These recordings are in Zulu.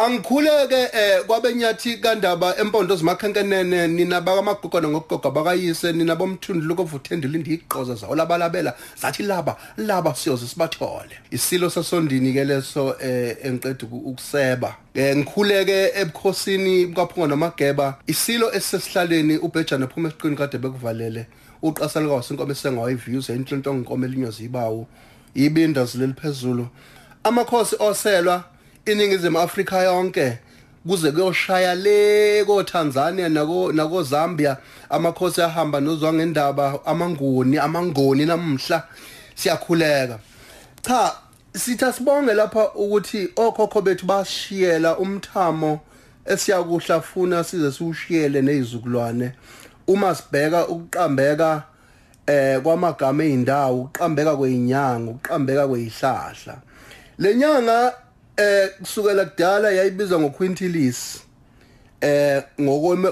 Angikhuleke eh kwabenyathi kandaba empondo zimakhenkenene nina bakamagogo ngogogo bakayise nina bomthundi lokovuthendile indiqoza zawo labalabela zathi laba laba siyoze sibathole. Isilo sasondini ke leso eh engiqeda ukuseba. Eh ngikhuleke ebukhosini kwaphunga namageba isilo esesihlaleni ubhejana phuma esiqini kade bekuvalele uqasa likawo inkomo esengawa iviews enhlonto nginkomo elinyozi ibawu ibinda zileli phezulu amakhosi oselwa iningizimu Afrika yonke kuze kuyoshaya le ko Tanzania nako nako Zambia. Amakhosi ahamba nozwa ngendaba amangoni amangoni namhla. Siyakhuleka. Cha sitha sibonge lapha ukuthi okhokho bethu bashiyela umthamo esiyakuhlafuna size siushiyele nezizukulwane. Uma sibheka ukuqambeka eh kwamagama eindawo uqambeka kwezinyanga uqambeka kwezihlahla lenyanga eh kusukela kudala yayibizwa ngoQuintilis eh ngokome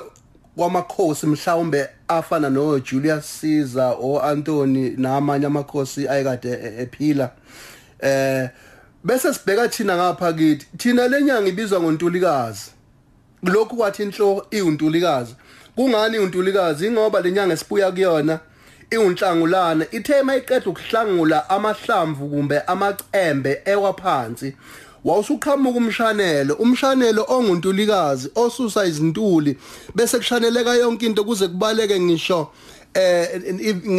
kwamakhosi mhlawumbe afana no Julius Caesar o Anthony namanye amakhosi ayekade e-, ephila. Eh bese sibheka thina ngapha kithi thina lenyanga ibizwa ngontulikazi. Lokhu kwathi inhlo iuntulikazi kungani untulikazi ingoba lenyanga esibuya kuyona. Iwunhlangulana ithe mayiqeda ukuhlangula amahlamvu kumbe amacembe ewaphansi wawusuqhamuka umshanelo. Umshanelo onguntulikazi osusa izintuli bese kushaneleka yonke into kuze kubaleke ngisho eh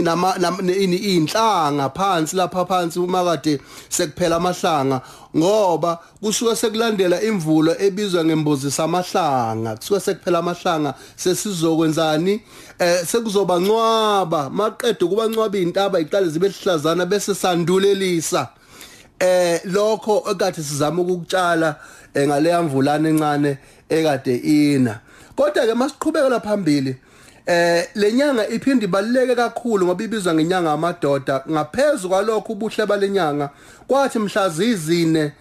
nama inhlanga phansi lapha phansi uma kade sekuphela amahlanga ngoba kusuke sekulandela imvulo ebizwa ngembozi samahlanga kusuke sekuphela amahlanga sesizokwenzani eh sekuzoba ncwaba maqedwe kuba ncwaba intaba iqale zibe sihlazana bese sandulelisa eh lokho ekade sizama ukukutshala eh, ngale yamvulana encane ekade ina kodwa ke masiqhubekela phambili eh lenyanga iphinde ibaluleke kakhulu ngoba ibizwa ngenyanga amadoda ngaphezulu kwalokho ubuhle balenyanga kwathi mhla zizine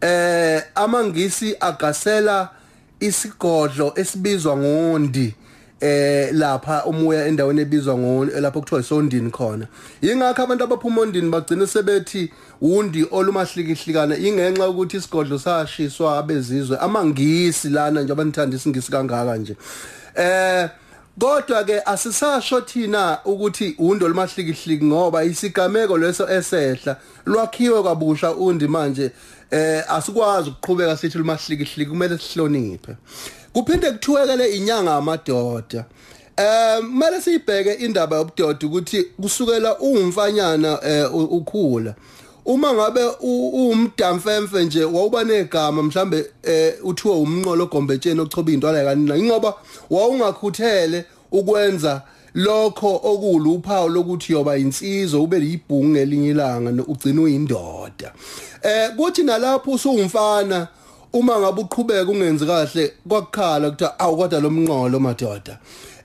eh amangisi agasela isigodlo esibizwa ngondi eh lapha umuya endaweni ebizwa ngo lapho kuthiwa isondini khona. Yingakho abantu abaphuma ondini bagcina sebethi undi olumahlikihlikana ingenxa ukuthi isigodlo sashiswa abezizwe amangisi lana nje abanithanda isingisi kangaka nje. Eh kodwa ke asisasho thina ukuthi undo limahlikihliki ngoba isigameko leso esehla lwakhiwe kabusha undi manje eh asikwazi ukuqhubeka sithi limahlikihliki kumele sihloniphe. Kuphinde kuthiwekele inyanga amadoda Eh kumele siyibheke indaba yobudoda ukuthi kusukela ungumfanyana eh, ukhula. Uma ngabe uwumdamfemfe nje wawuba negama mhlambe eh uthiwa umnqolo gombetsheni ochoba intwala kanina ingoba wawungakhuthele ukwenza lokho okuluphawu lokuthi yoba insizwa ube yibhungu ngelinye ilanga ugcina uyindoda. Eh kuthi nalapho usungumfana uma ngabe uqhubeka ungenzi kahle kwakukhala ukuthi awu kodwa lomnqolo madoda.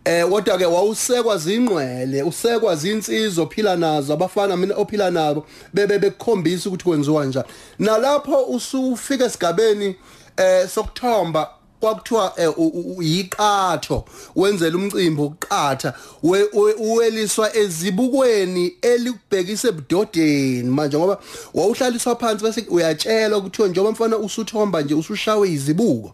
Eh kodwa ke wawusekwa zingqwele usekwa zinsizwa ophila nazo abafana mina ophila nabo bebe bekukhombisa ukuthi kwenziwa njani. Nalapho usufika esigabeni eh sokuthomba kwakuthiwa eh, yiqatho wenzela umcimbi okuqatha uweliswa ezibukweni elikubhekisa ebudodeni manje ngoba wawuhlaliswa phansi bese uyatshela ukuthi njengoba mfana usuthomba nje usushawe izibuko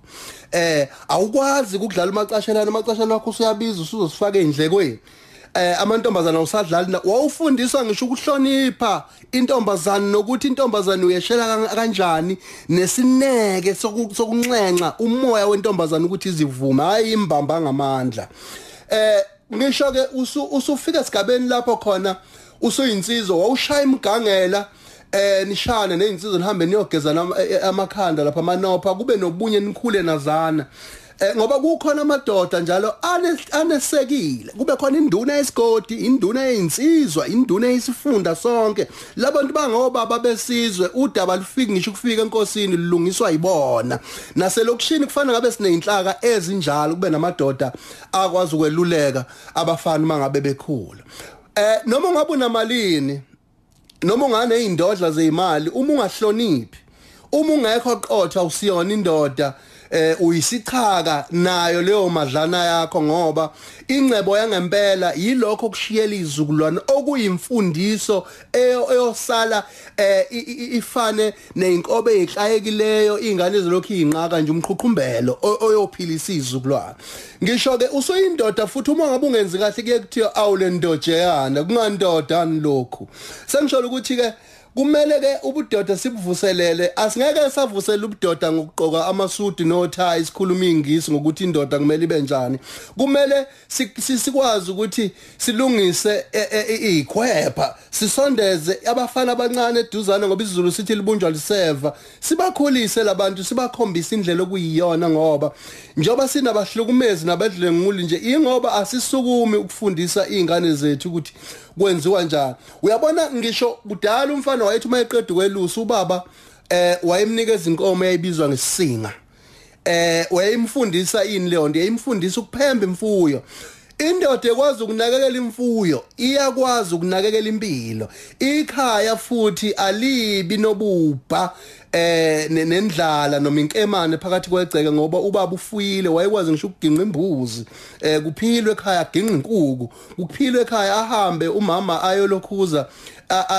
eh awukwazi ukudlala umacashelana amacashelana akho usuyabiza usuzosifaka endlekweni eh amantombazana usadlala wawufundiswa ngisho ukuhlonipha intombazana nokuthi intombazana uyeshela kanjani nesineke sokunxenxa umoya wentombazana ukuthi izivume hayi imbamba ngamandla eh ngisho ke usufika esigabeni lapho khona usuyinsizwa wawushaya imgangela eh nishane nezinsizwa nihambe niyogeza amakhanda lapha amanopha kube nobunye nikhule nazana. eh ngoba kukhona amadoda njalo anesekile. Kube khona induna yesigodi induna yezinsizwa induna yesifunda sonke. Labantu bangobaba besizwe udaba lufiki ngisho ukufika enkosini lilungiswa yibona. Naselokishini kufanele ngabe sineyinhlaka ezinjalo kube namadoda akwazi ukweluleka abafana mangabe bekhula. Eh noma ungabe unamalini noma ungane izindodla zeimali uma ungahloniphi uma ungekho qotha usiyona indoda eh uyisichaka nayo leyo madlana yakho ngoba ingcebo yangempela yilokho kushiyela izukulwane okuyimfundiso eyosala eh ifane neinkobe ezihlayekileyo ingane ezilokhu inqaka nje umqhuqhumbelo oyophilisa izukulwane ngisho ke usuyindoda futhi uma ngabe ungenzi kahle kuye kuthiwa awule ndojeyana kungandoda lokhu? Sengisho ukuthi ke kumele ke ubudoda sibuvuselele. Asingeke savusela ubudoda ngokugqoka amasudi nothayi isikhuluma ingisi ngokuthi indoda kumele ibe njani. Kumele sikwazi ukuthi silungise e, e, izikhwepha sisondeze abafana abancane eduzane ngoba isiZulu sithi libunjwa liseva. Sibakhulise labantu sibakhombisa indlela okuyiyona ngoba njoba sinabahlukumezi nabadlenguli nje ingoba asisukumi ukufundisa izingane zethu ukuthi kwenziwa njani. Uyabona ngisho kudala umfana wayethi uma eqeda ukwelusa ubaba eh wayemnikeza inkomo eyayibizwa ngesisinga eh wayemfundisa ini leyo nto yayimfundisa ukuphemba imfuyo. Indoda ekwazi ukunakekela imfuyo iyakwazi ukunakekela impilo. Ikhaya futhi alibi nobubha. Eh nendlala noma inkemane phakathi kwegceke ngoba ubaba ufuyile wayekwazi ngisho ukuginqa imbuzi. Eh kuphilwe ekhaya ginqa inkuku. Kuphilwe ekhaya ahambe umama ayolokhuza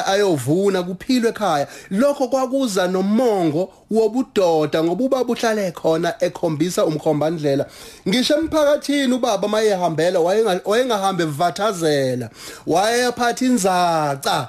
ayovuna kuphilwe ekhaya. Lokho kwakuza nomongo wobudoda ngoba ubaba uhlale khona ekhombisa umkhombandlela. Ngisho emphakathini ubaba mayehambela wayengahambe evathazela wayephatha inzaca.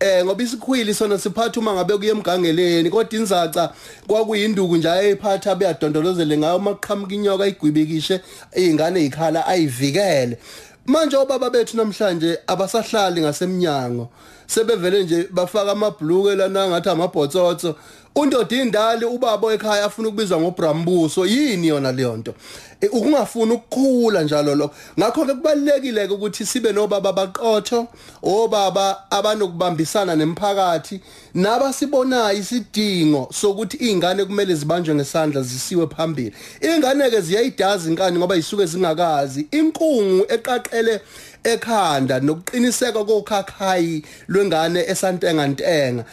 Eh ngoba isikhwili sona siphatha uma ngabe kuye emgangeleni kodwa inzaca kwakuyinduku nje ayiphatha beyadondolozele ngayo maqhamuka inyoka igwibikishe izingane ezikhala ayivikele. Manje obaba bethu namhlanje abasahlali ngasemnyango. Sebevele nje bafaka amabhluke lana ngathi amabhotsotso. Undoda indali ubaba ekhaya afuna ukubizwa ngobrambuso yini yona leyo nto? E, ukungafuni ukukhula njalo lokho. Ngakho ke kubalekile ukuthi sibe nobaba baqotho obaba abanokubambisana nemphakathi nabasibonayo isidingo sokuthi izingane kumele zibanjwe ngesandla zisiwe phambili. Ingane ke ziyayidaza inkani ngoba isuke zingakazi. Inkungu eqaqele ekhanda nokuqiniseka kokhakhayi lwengane esantenga ntenga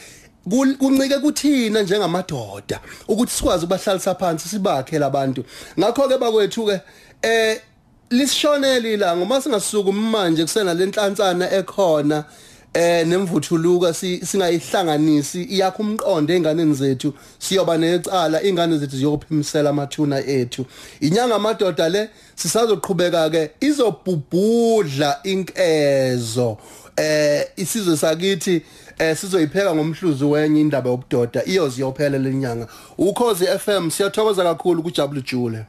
kuncike kuthina njengamadoda ukuthi sikwazi ukubahlalisa phansi sibakhe labantu ngakho ke bakwethu ke eh lisishonele ilanga uma singasuka manje kusena lenhlantsana ekhona eh nemvuthuluka singayihlanganisi iyakho umqondo enganeni zethu siyoba necala ingane zethu ziyophimisela amathuna ethu. Inyanga amadoda le sisazoqhubeka ke izobhubhudla inkezo. Eh isizwe sakithi eh sizoyipheka ngomhluzi wenye indaba yobudoda iyoziyophela lenyanga ukhozi FM siyathokoza kakhulu kuJabule Jule